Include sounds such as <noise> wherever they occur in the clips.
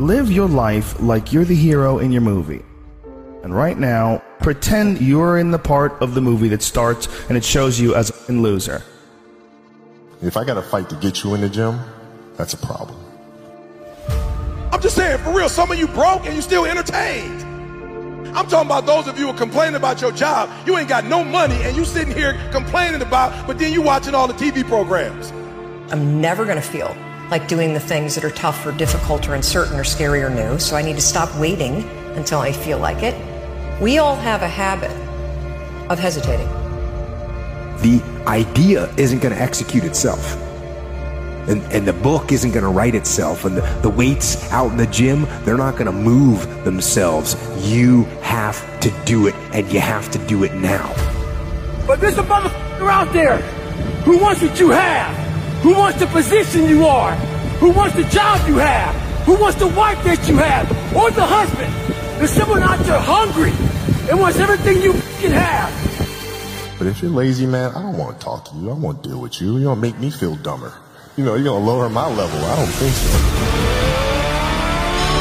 live your life like you're the hero in your movie. And right now, pretend you're in the part of the movie that starts and it shows you as a loser. If I got to fight to get you in the gym, that's a problem. I'm just saying, for real, some of you broke and you still entertained. I'm talking about those of you who are complaining about your job. You ain't got no money and you sitting here complaining about, but then you watching all the TV programs. I'm never going to feel like doing the things that are tough or difficult or uncertain or scary or new, so I need to stop waiting until I feel like it. We all have a habit of hesitating. The idea isn't going to execute itself. And, and the book isn't going to write itself. And the, the weights out in the gym, they're not going to move themselves. You have to do it, and you have to do it now. But there's a motherfucker out there who wants what you have, who wants the position you are, who wants the job you have, who wants the wife that you have, or the husband. There's someone out there hungry and wants everything you can have. But if you're lazy, man, I don't want to talk to you. I won't deal with you. You're going to make me feel dumber. You know, you're going to lower my level. I don't think so.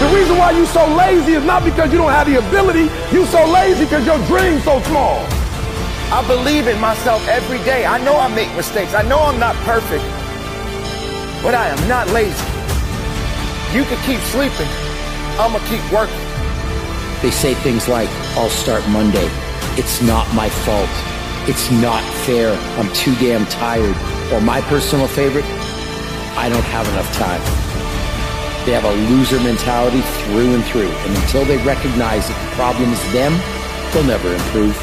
The reason why you're so lazy is not because you don't have the ability. You're so lazy because your dream's so small. I believe in myself every day. I know I make mistakes. I know I'm not perfect. But I am not lazy. You can keep sleeping. I'm going to keep working. They say things like, I'll start Monday. It's not my fault. It's not fair. I'm too damn tired. Or my personal favorite, I don't have enough time. They have a loser mentality through and through. And until they recognize that the problem is them, they'll never improve.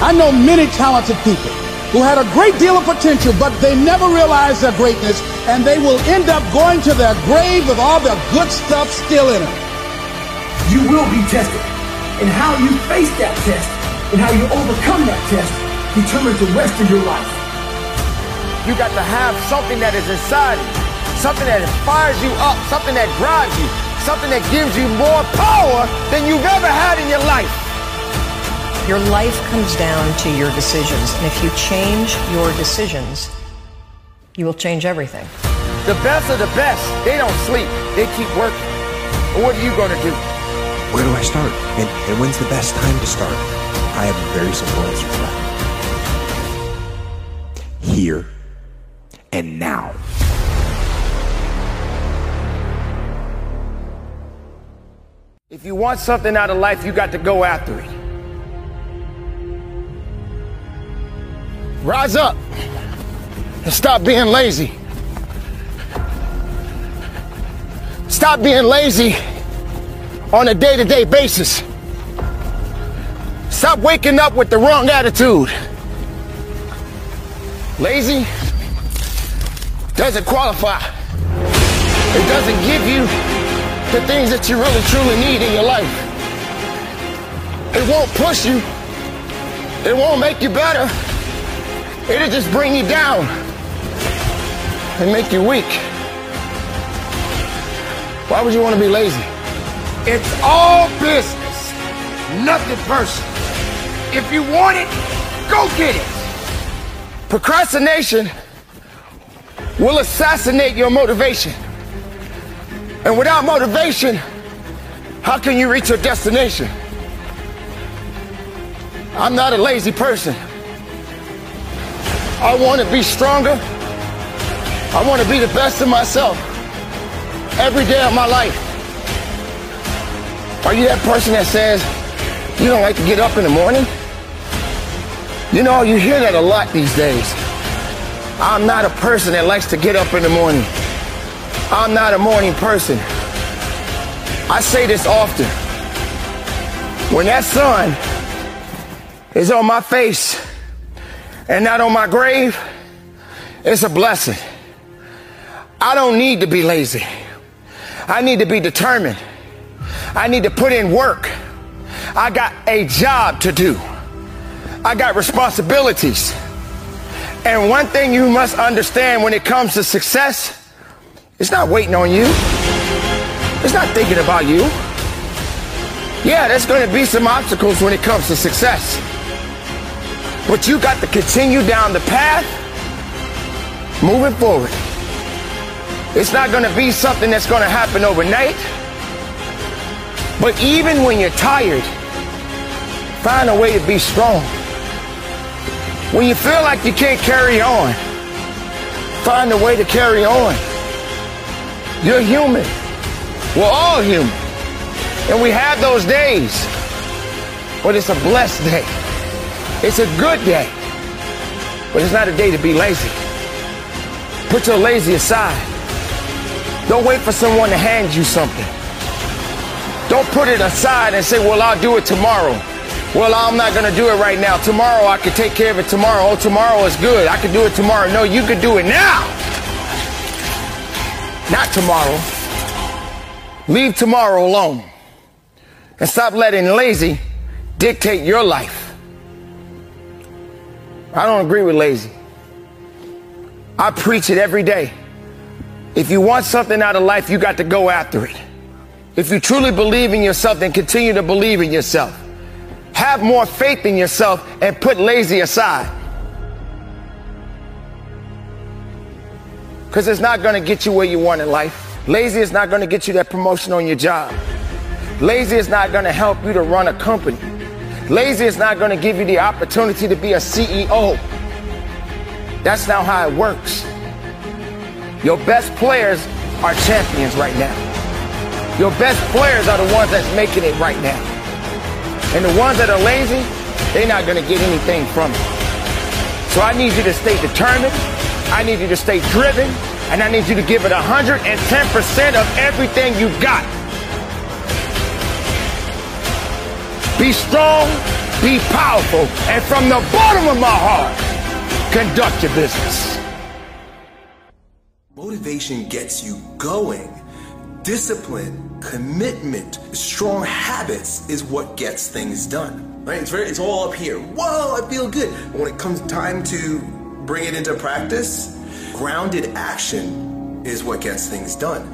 I know many talented people who had a great deal of potential, but they never realized their greatness, and they will end up going to their grave with all their good stuff still in them. You will be tested. And how you face that test and how you overcome that test determines the rest of your life. You got to have something that is inside you, something that inspires you up, something that drives you, something that gives you more power than you've ever had in your life. Your life comes down to your decisions, and if you change your decisions, you will change everything. The best of the best, they don't sleep, they keep working. What are you going to do? Where do I start? And, and when's the best time to start? I have a very simple answer for that. Here and now. If you want something out of life, you got to go after it. Rise up and stop being lazy. Stop being lazy on a day to day basis. Stop waking up with the wrong attitude. Lazy doesn't qualify, it doesn't give you the things that you really truly need in your life. It won't push you, it won't make you better, it'll just bring you down and make you weak. Why would you want to be lazy? It's all business, nothing personal. If you want it, go get it. Procrastination will assassinate your motivation. And without motivation, how can you reach your destination? I'm not a lazy person. I want to be stronger. I want to be the best of myself every day of my life. Are you that person that says you don't like to get up in the morning? You know, you hear that a lot these days. I'm not a person that likes to get up in the morning. I'm not a morning person. I say this often. When that sun is on my face and not on my grave, it's a blessing. I don't need to be lazy. I need to be determined. I need to put in work. I got a job to do. I got responsibilities. And one thing you must understand when it comes to success, it's not waiting on you. It's not thinking about you. Yeah, there's going to be some obstacles when it comes to success. But you got to continue down the path, moving forward. It's not going to be something that's going to happen overnight. But even when you're tired, find a way to be strong. When you feel like you can't carry on, find a way to carry on. You're human. We're all human. And we have those days. But it's a blessed day. It's a good day. But it's not a day to be lazy. Put your lazy aside. Don't wait for someone to hand you something. Don't put it aside and say, well, I'll do it tomorrow. Well, I'm not going to do it right now. Tomorrow I can take care of it tomorrow. Oh, tomorrow is good. I can do it tomorrow. No, you can do it now. Not tomorrow. Leave tomorrow alone. And stop letting lazy dictate your life. I don't agree with lazy. I preach it every day. If you want something out of life, you got to go after it. If you truly believe in yourself, then continue to believe in yourself. Have more faith in yourself and put lazy aside. Because it's not going to get you where you want in life. Lazy is not going to get you that promotion on your job. Lazy is not going to help you to run a company. Lazy is not going to give you the opportunity to be a CEO. That's not how it works. Your best players are champions right now. Your best players are the ones that's making it right now. And the ones that are lazy, they're not going to get anything from it. So I need you to stay determined. I need you to stay driven. And I need you to give it 110% of everything you've got. Be strong, be powerful, and from the bottom of my heart, conduct your business. Motivation gets you going. Discipline, commitment, strong habits is what gets things done. Right? It's very it's all up here. Whoa, I feel good. But when it comes time to bring it into practice, grounded action is what gets things done.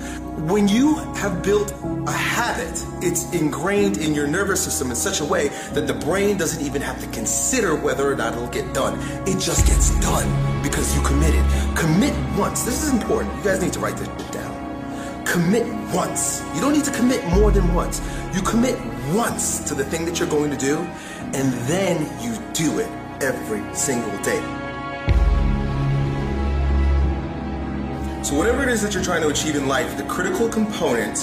When you have built a habit, it's ingrained in your nervous system in such a way that the brain doesn't even have to consider whether or not it'll get done. It just gets done because you committed. Commit once. This is important. You guys need to write this down. Commit once. You don't need to commit more than once. You commit once to the thing that you're going to do, and then you do it every single day. So, whatever it is that you're trying to achieve in life, the critical component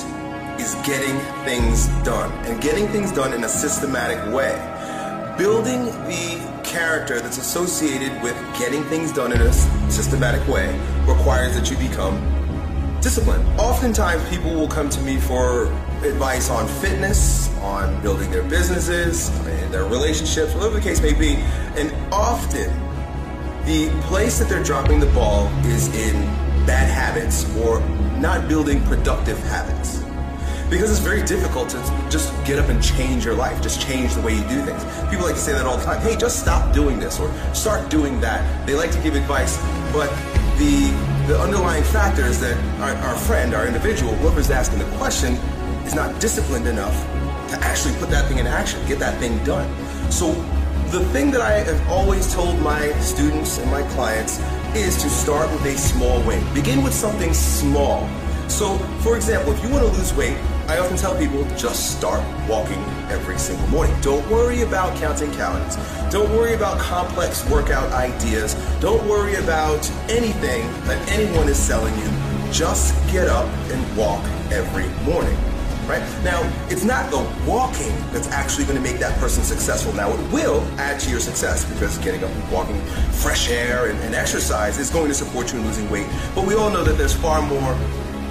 is getting things done and getting things done in a systematic way. Building the character that's associated with getting things done in a systematic way requires that you become disciplined. Oftentimes, people will come to me for advice on fitness, on building their businesses, in their relationships, whatever the case may be, and often the place that they're dropping the ball is in bad habits or not building productive habits. Because it's very difficult to just get up and change your life, just change the way you do things. People like to say that all the time. Hey, just stop doing this or start doing that. They like to give advice, but the the underlying factor is that our, our friend, our individual, whoever's asking the question, is not disciplined enough to actually put that thing in action, get that thing done. So the thing that I have always told my students and my clients is to start with a small win. Begin with something small. So, for example, if you want to lose weight, I often tell people just start walking every single morning. Don't worry about counting calories. Don't worry about complex workout ideas. Don't worry about anything that anyone is selling you. Just get up and walk every morning. Right? Now, it's not the walking that's actually going to make that person successful. Now, it will add to your success because getting up and walking fresh air and, and exercise is going to support you in losing weight. But we all know that there's far more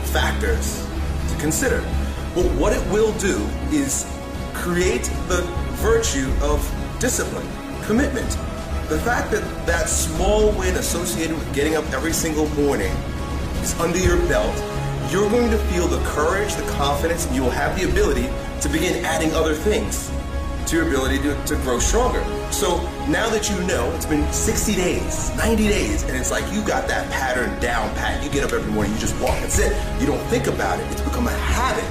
factors to consider. But what it will do is create the virtue of discipline, commitment. The fact that that small win associated with getting up every single morning is under your belt, you're going to feel the courage, the confidence, and you will have the ability to begin adding other things to your ability to, to grow stronger. So now that you know, it's been 60 days, 90 days, and it's like you got that pattern down pat. You get up every morning, you just walk. That's it. You don't think about it. It's become a habit.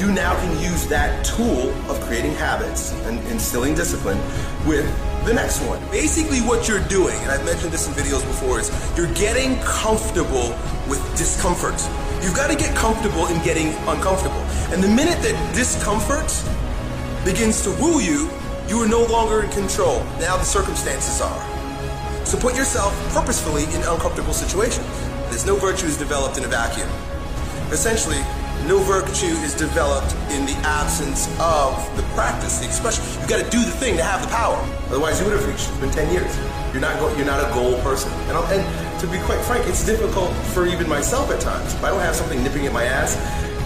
You now can use that tool of creating habits and instilling discipline with the next one. Basically, what you're doing, and I've mentioned this in videos before, is you're getting comfortable with discomfort. You've got to get comfortable in getting uncomfortable. And the minute that discomfort begins to woo you, you are no longer in control. Now the circumstances are. So put yourself purposefully in uncomfortable situations. There's no virtue is developed in a vacuum. Essentially, no virtue is developed in the absence of the practice, the expression. You've got to do the thing to have the power. Otherwise, you would have reached. It's been 10 years. You're not go, you're not a goal person. And, and, to be quite frank, it's difficult for even myself at times. If I don't have something nipping at my ass,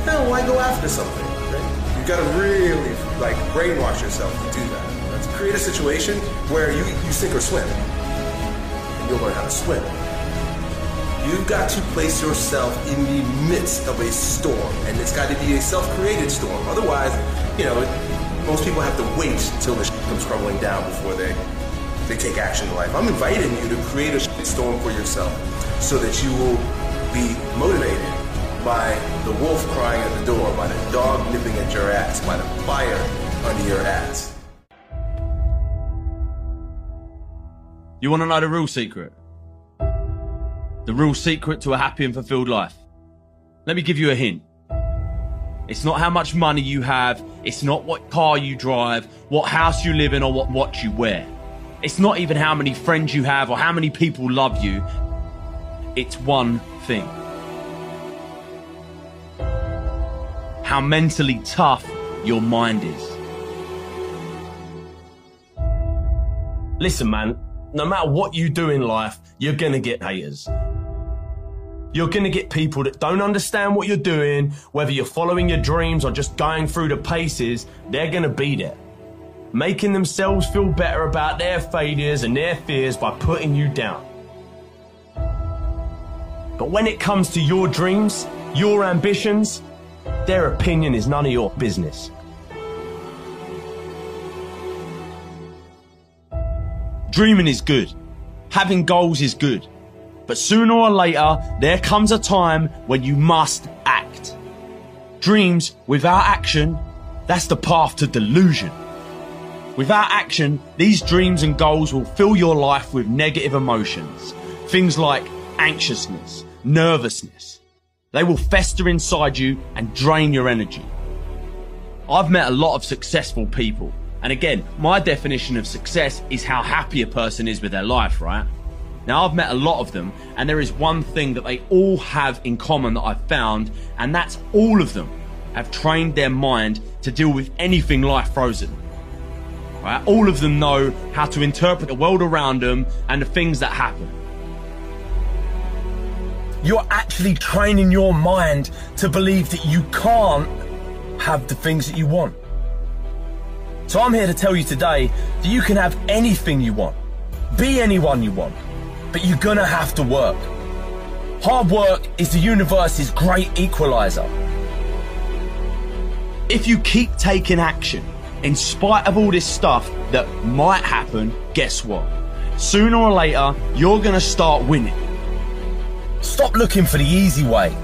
then why go after something? Right? You've got to really like brainwash yourself to do that. Let's create a situation where you, you sink or swim. And you'll learn how to swim. You've got to place yourself in the midst of a storm, and it's got to be a self-created storm. Otherwise, you know, most people have to wait until the shit comes crumbling down before they they take action in life. I'm inviting you to create a shit storm for yourself, so that you will be motivated by the wolf crying at the door, by the dog nipping at your ass, by the fire under your ass. You want to know the real secret? The real secret to a happy and fulfilled life. Let me give you a hint. It's not how much money you have. It's not what car you drive, what house you live in, or what watch you wear. It's not even how many friends you have or how many people love you. It's one thing. How mentally tough your mind is. Listen, man, no matter what you do in life, you're gonna get haters. You're gonna get people that don't understand what you're doing, whether you're following your dreams or just going through the paces, they're gonna be there. Making themselves feel better about their failures and their fears by putting you down. But when it comes to your dreams, your ambitions, their opinion is none of your business. Dreaming is good. Having goals is good. But sooner or later, there comes a time when you must act. Dreams without action, that's the path to delusion. Without action, these dreams and goals will fill your life with negative emotions. Things like anxiousness, nervousness. They will fester inside you and drain your energy. I've met a lot of successful people. And again, my definition of success is how happy a person is with their life, right? Now, I've met a lot of them, and there is one thing that they all have in common that I've found, and that's all of them have trained their mind to deal with anything life throws. Right? All of them know how to interpret the world around them and the things that happen. You're actually training your mind to believe that you can't have the things that you want. So I'm here to tell you today that you can have anything you want, be anyone you want, but you're gonna have to work. Hard work is the universe's great equalizer. If you keep taking action, in spite of all this stuff that might happen, guess what? Sooner or later, you're gonna start winning. Stop looking for the easy way.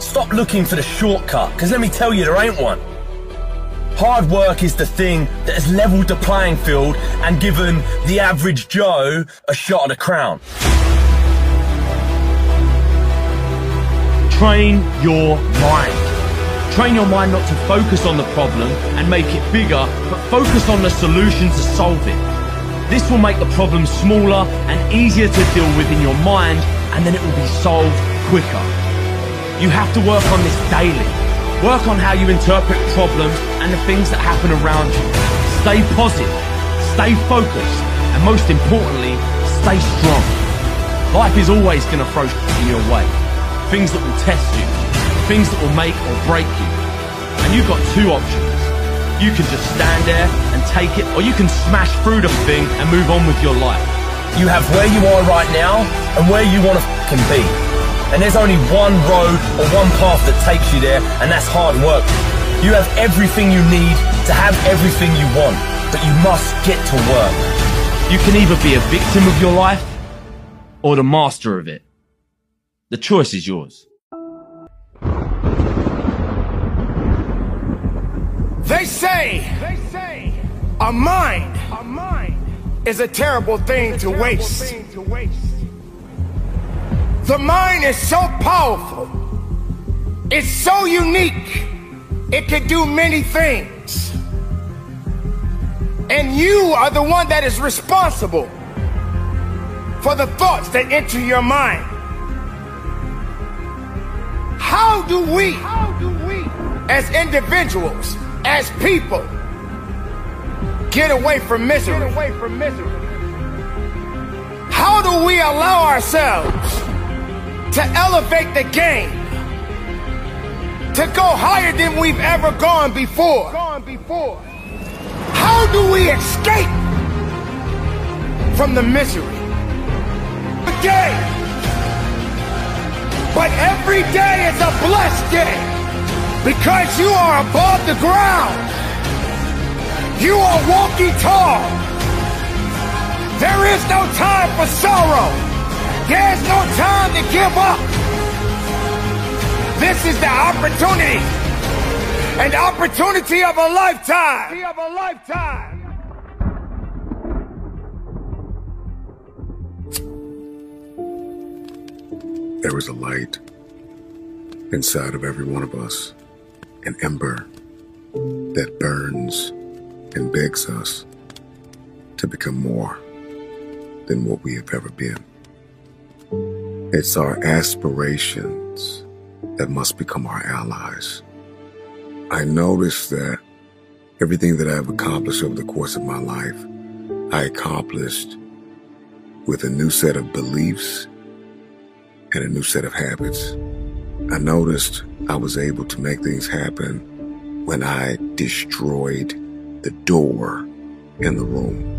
Stop looking for the shortcut, because let me tell you, there ain't one. Hard work is the thing that has leveled the playing field and given the average Joe a shot at a crown. Train your mind. Train your mind not to focus on the problem and make it bigger, but focus on the solutions to solve it. This will make the problem smaller and easier to deal with in your mind, and then it will be solved quicker. You have to work on this daily. Work on how you interpret problems and the things that happen around you. Stay positive, stay focused, and most importantly, stay strong. Life is always going to throw in your way. Things that will test you, things that will make or break you. And you've got two options. You can just stand there and take it, or you can smash through the thing and move on with your life. You have where you are right now and where you want to be. And there's only one road or one path that takes you there, and that's hard work. You have everything you need to have everything you want, but you must get to work. You can either be a victim of your life or the master of it. The choice is yours. They say, they say, a mind, a mind is a terrible thing to waste. The mind is so powerful it's so unique, it can do many things. And you are the one that is responsible for the thoughts that enter your mind. How do we, how do we, as individuals, as people, get away from misery? Get away from misery. How do we allow ourselves to elevate the game? To go higher than we've ever gone before? Gone before. How do we escape from the misery? Day. But every day is a blessed day because you are above the ground. You are walking tall. There is no time for sorrow. There's no time to give up. This is the opportunity. An opportunity of a lifetime. Of a lifetime. There is a light inside of every one of us, an ember that burns and begs us to become more than what we have ever been. It's our aspirations that must become our allies. I noticed that everything that I have accomplished over the course of my life, I accomplished with a new set of beliefs and a new set of habits. I noticed I was able to make things happen when I destroyed the door in the room.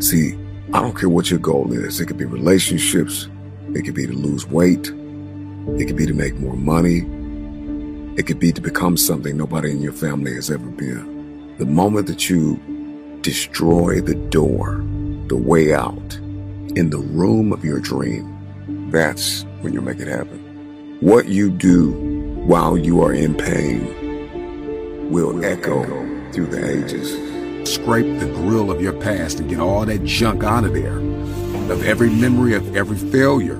See, I don't care what your goal is. It could be relationships. It could be to lose weight. It could be to make more money. It could be to become something nobody in your family has ever been. The moment that you destroy the door, the way out, in the room of your dream, that's when you'll make it happen. What you do while you are in pain will echo through the ages. Scrape the grill of your past and get all that junk out of there. Of every memory of every failure.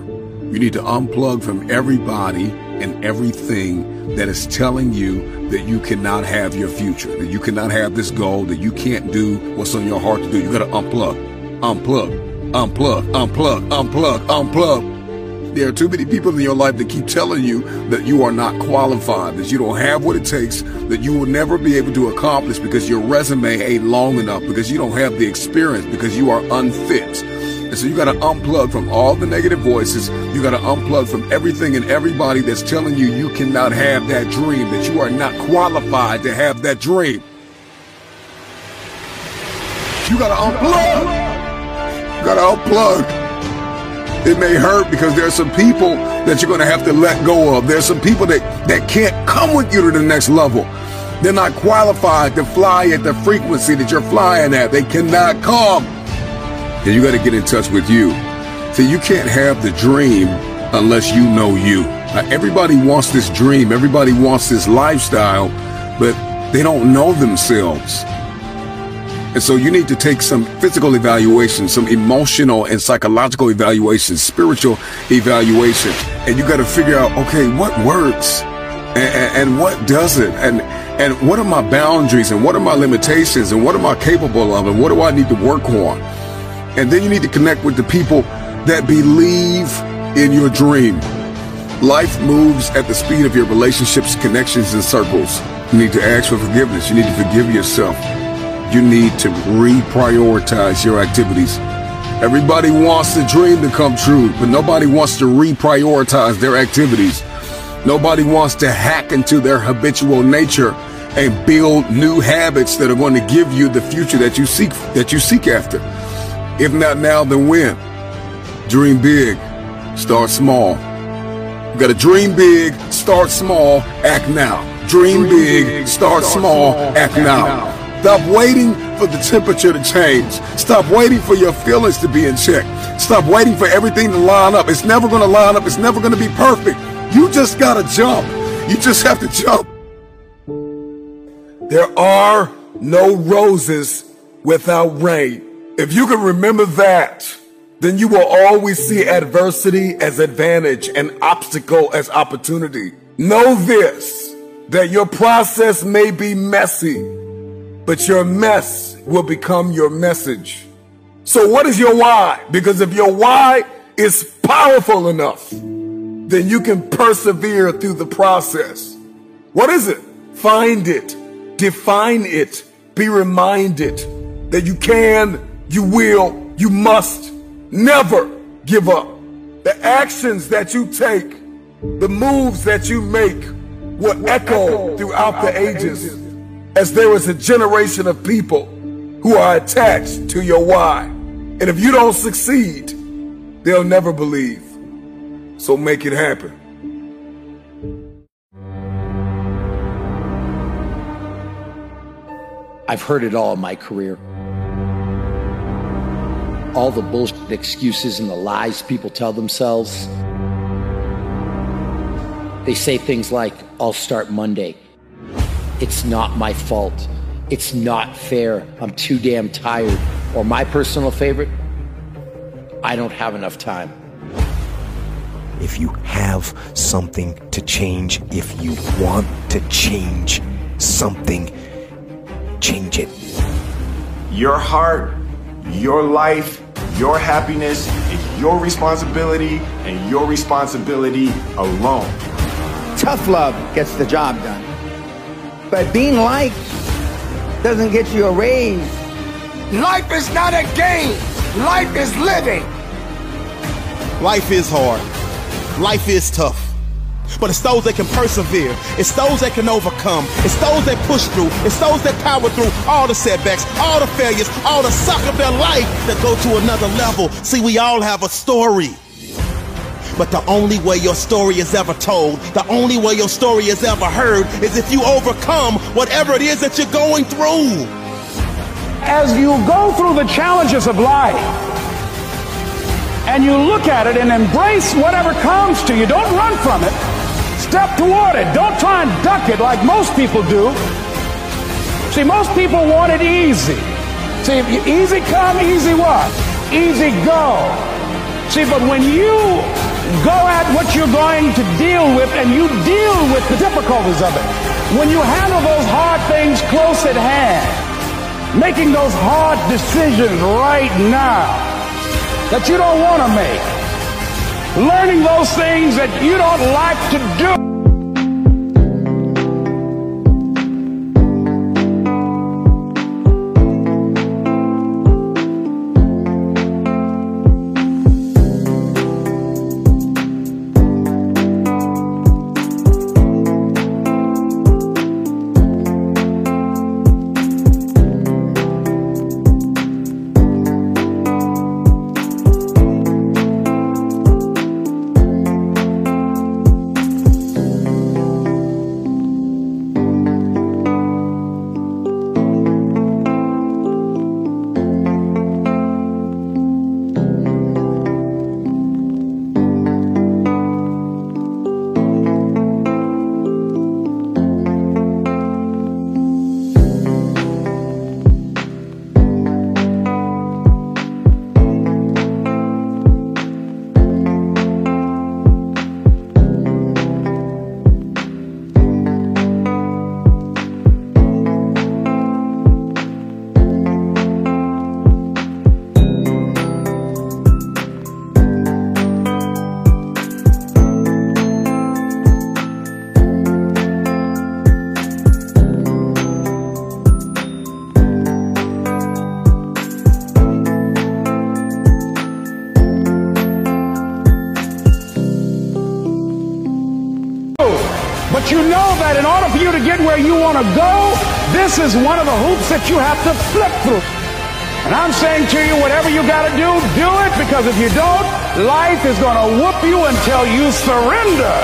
You need to unplug from everybody and everything that is telling you that you cannot have your future, that you cannot have this goal, that you can't do what's on your heart to do. You gotta unplug, unplug, unplug, unplug, unplug, unplug. There are too many people in your life that keep telling you that you are not qualified, that you don't have what it takes, that you will never be able to accomplish because your resume ain't long enough, because you don't have the experience, because you are unfit. And so you got to unplug from all the negative voices. You got to unplug from everything and everybody that's telling you you cannot have that dream, that you are not qualified to have that dream. You got to unplug. You got to unplug. It may hurt because there's some people that you're going to have to let go of. There's some people that, that can't come with you to the next level. They're not qualified to fly at the frequency that you're flying at. They cannot come. And you got to get in touch with you. See, you can't have the dream unless you know you. Everybody wants this dream. Everybody wants this lifestyle, but they don't know themselves. And so you need to take some physical evaluation, some emotional and psychological evaluation, spiritual evaluation. And you got to figure out, okay, what works and, and, and, what doesn't? And, and what are my boundaries and what are my limitations and what am I capable of and what do I need to work on? And then you need to connect with the people that believe in your dream. Life moves at the speed of your relationships, connections, and circles. You need to ask for forgiveness. You need to forgive yourself you need to reprioritize your activities. Everybody wants the dream to come true, but nobody wants to reprioritize their activities. Nobody wants to hack into their habitual nature and build new habits that are going to give you the future that you seek that you seek after. If not now, then when? Dream big, start small. You got to dream big, start small, act now. Dream, big, start, small, act now. Stop waiting for the temperature to change. Stop waiting for your feelings to be in check. Stop waiting for everything to line up. It's never going to line up. It's never going to be perfect. You just got to jump. You just have to jump. There are no roses without rain. If you can remember that, then you will always see adversity as advantage and obstacle as opportunity. Know this, that your process may be messy, but your mess will become your message. So what is your why? Because if your why is powerful enough, then you can persevere through the process. What is it? Find it, define it, be reminded that you can, you will, you must never give up. The actions that you take the moves that you make will echo throughout the ages as there is a generation of people who are attached to your why. And if you don't succeed, they'll never believe. So make it happen. I've heard it all in my career. All the bullshit excuses and the lies people tell themselves. They say things like, I'll start Monday. It's not my fault. It's not fair. I'm too damn tired. Or my personal favorite, I don't have enough time. If you have something to change, if you want to change something, change it. Your heart, your life, your happiness is your responsibility and your responsibility alone. Tough love gets the job done. But being liked doesn't get you a raise. Life is not a game. Life is living. Life is hard. Life is tough. But it's those that can persevere. It's those that can overcome. It's those that push through. It's those that power through all the setbacks, all the failures, all the suck of their life that go to another level. See, we all have a story. But the only way your story is ever told, the only way your story is ever heard, is if you overcome whatever it is that you're going through. As you go through the challenges of life, and you look at it and embrace whatever comes to you, don't run from it. Step toward it. Don't try and duck it like most people do. See, most people want it easy. See, easy come, easy what? Easy go. See, but when you go at what you're going to deal with and you deal with the difficulties of it. When you handle those hard things close at hand, making those hard decisions right now that you don't want to make, learning those things that you don't like to do. Want to go, this is one of the hoops that you have to flip through. And I'm saying to you, whatever you got to do, do it because if you don't, life is going to whoop you until you surrender.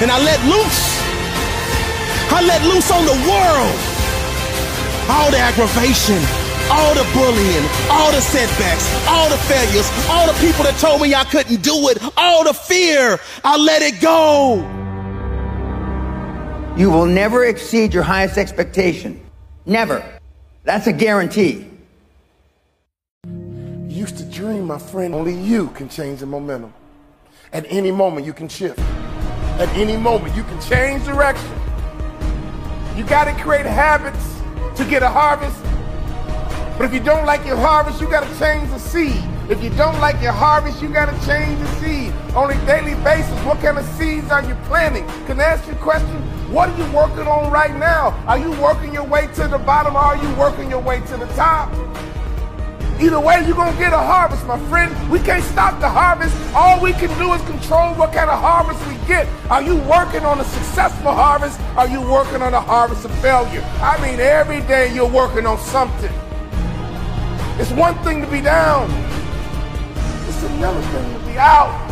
And I let loose. I let loose on the world. All the aggravation, all the bullying, all the setbacks, all the failures, all the people that told me I couldn't do it, all the fear, I let it go. You will never exceed your highest expectation. Never. That's a guarantee. You used to dream, my friend, only you can change the momentum. At any moment, you can shift. At any moment, you can change direction. You got to create habits to get a harvest. But if you don't like your harvest, you got to change the seed. If you don't like your harvest, you got to change the seed. On a daily basis, what kind of seeds are you planting? Can I ask you a question? What are you working on right now? Are you working your way to the bottom or are you working your way to the top? Either way, you're going to get a harvest, my friend. We can't stop the harvest. All we can do is control what kind of harvest we get. Are you working on a successful harvest? Are you working on a harvest of failure? I mean, every day you're working on something. It's one thing to be down. It's another thing to be out.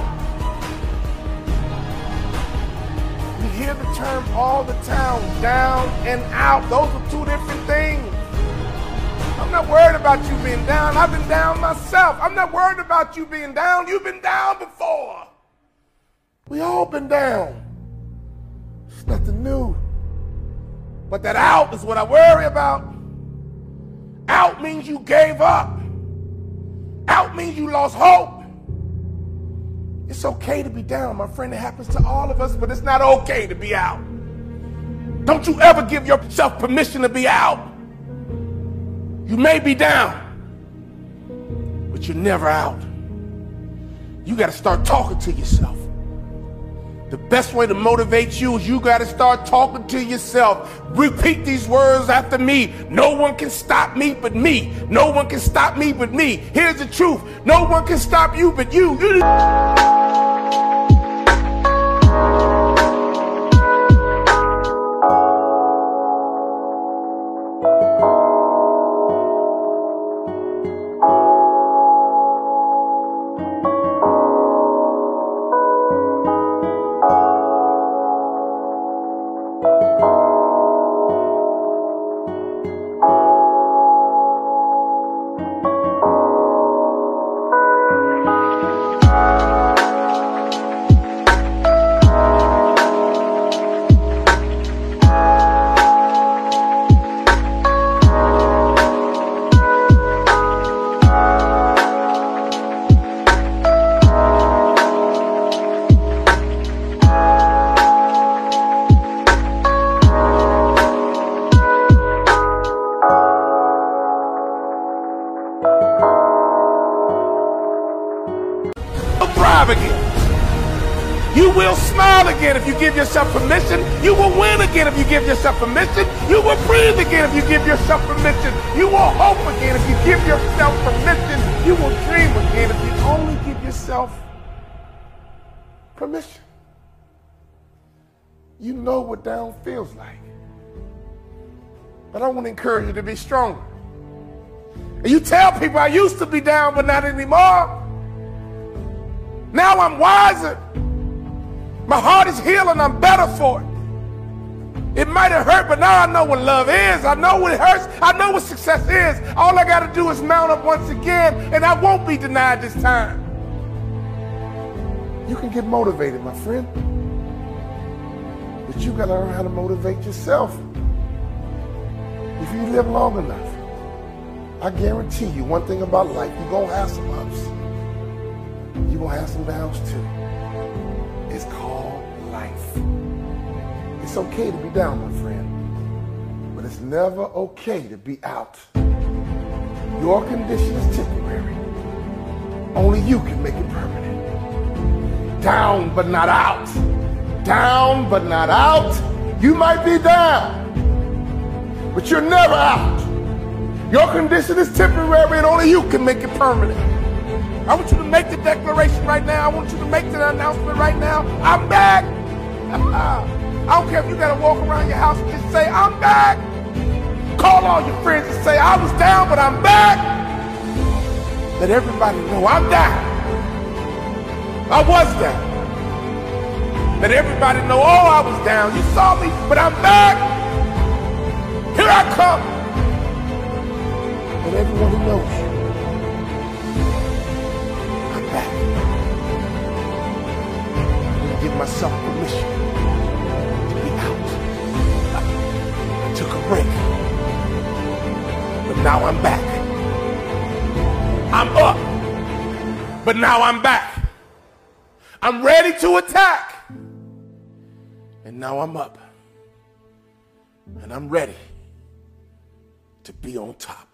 Hear the term all the time, down and out. Those are two different things. I'm not worried about you being down. I've been down myself. I'm not worried about you being down. You've been down before. We all been down. It's nothing new. But that out is what I worry about. Out means you gave up. Out means you lost hope. It's okay to be down, my friend. It happens to all of us, but it's not okay to be out. Don't you ever give yourself permission to be out. You may be down, but you're never out. You got to start talking to yourself. The best way to motivate you is you got to start talking to yourself. Repeat these words after me. No one can stop me but me. No one can stop me but me. Here's the truth. No one can stop you but you. Give yourself permission. You will win again if you give yourself permission. You will breathe again if you give yourself permission. You will hope again if you give yourself permission. You will dream again if you only give yourself permission. You know what down feels like. But I want to encourage you to be stronger. And you tell people I used to be down, but not anymore. Now I'm wiser. My heart is healing. I'm better for it. It might have hurt, but now I know what love is. I know what it hurts. I know what success is. All I got to do is mount up once again, and I won't be denied this time. You can get motivated, my friend. But you got to learn how to motivate yourself. If you live long enough, I guarantee you one thing about life, you're going to have some ups. You're going to have some downs too. It's okay to be down, my friend. But it's never okay to be out. Your condition is temporary. Only you can make it permanent. Down but not out. Down but not out. You might be down, but you're never out. Your condition is temporary and only you can make it permanent. I want you to make the declaration right now. I want you to make the announcement right now. I'm back. <laughs> I don't care if you got to walk around your house and just say, I'm back. Call all your friends and say, I was down, but I'm back. Let everybody know I'm down. I was down. Let everybody know, oh, I was down. You saw me, but I'm back. Here I come. Let everyone who knows you. I'm back. I'm give myself permission Break. But now I'm back. I'm up. But now I'm back. I'm ready to attack. And now I'm up. And I'm ready to be on top.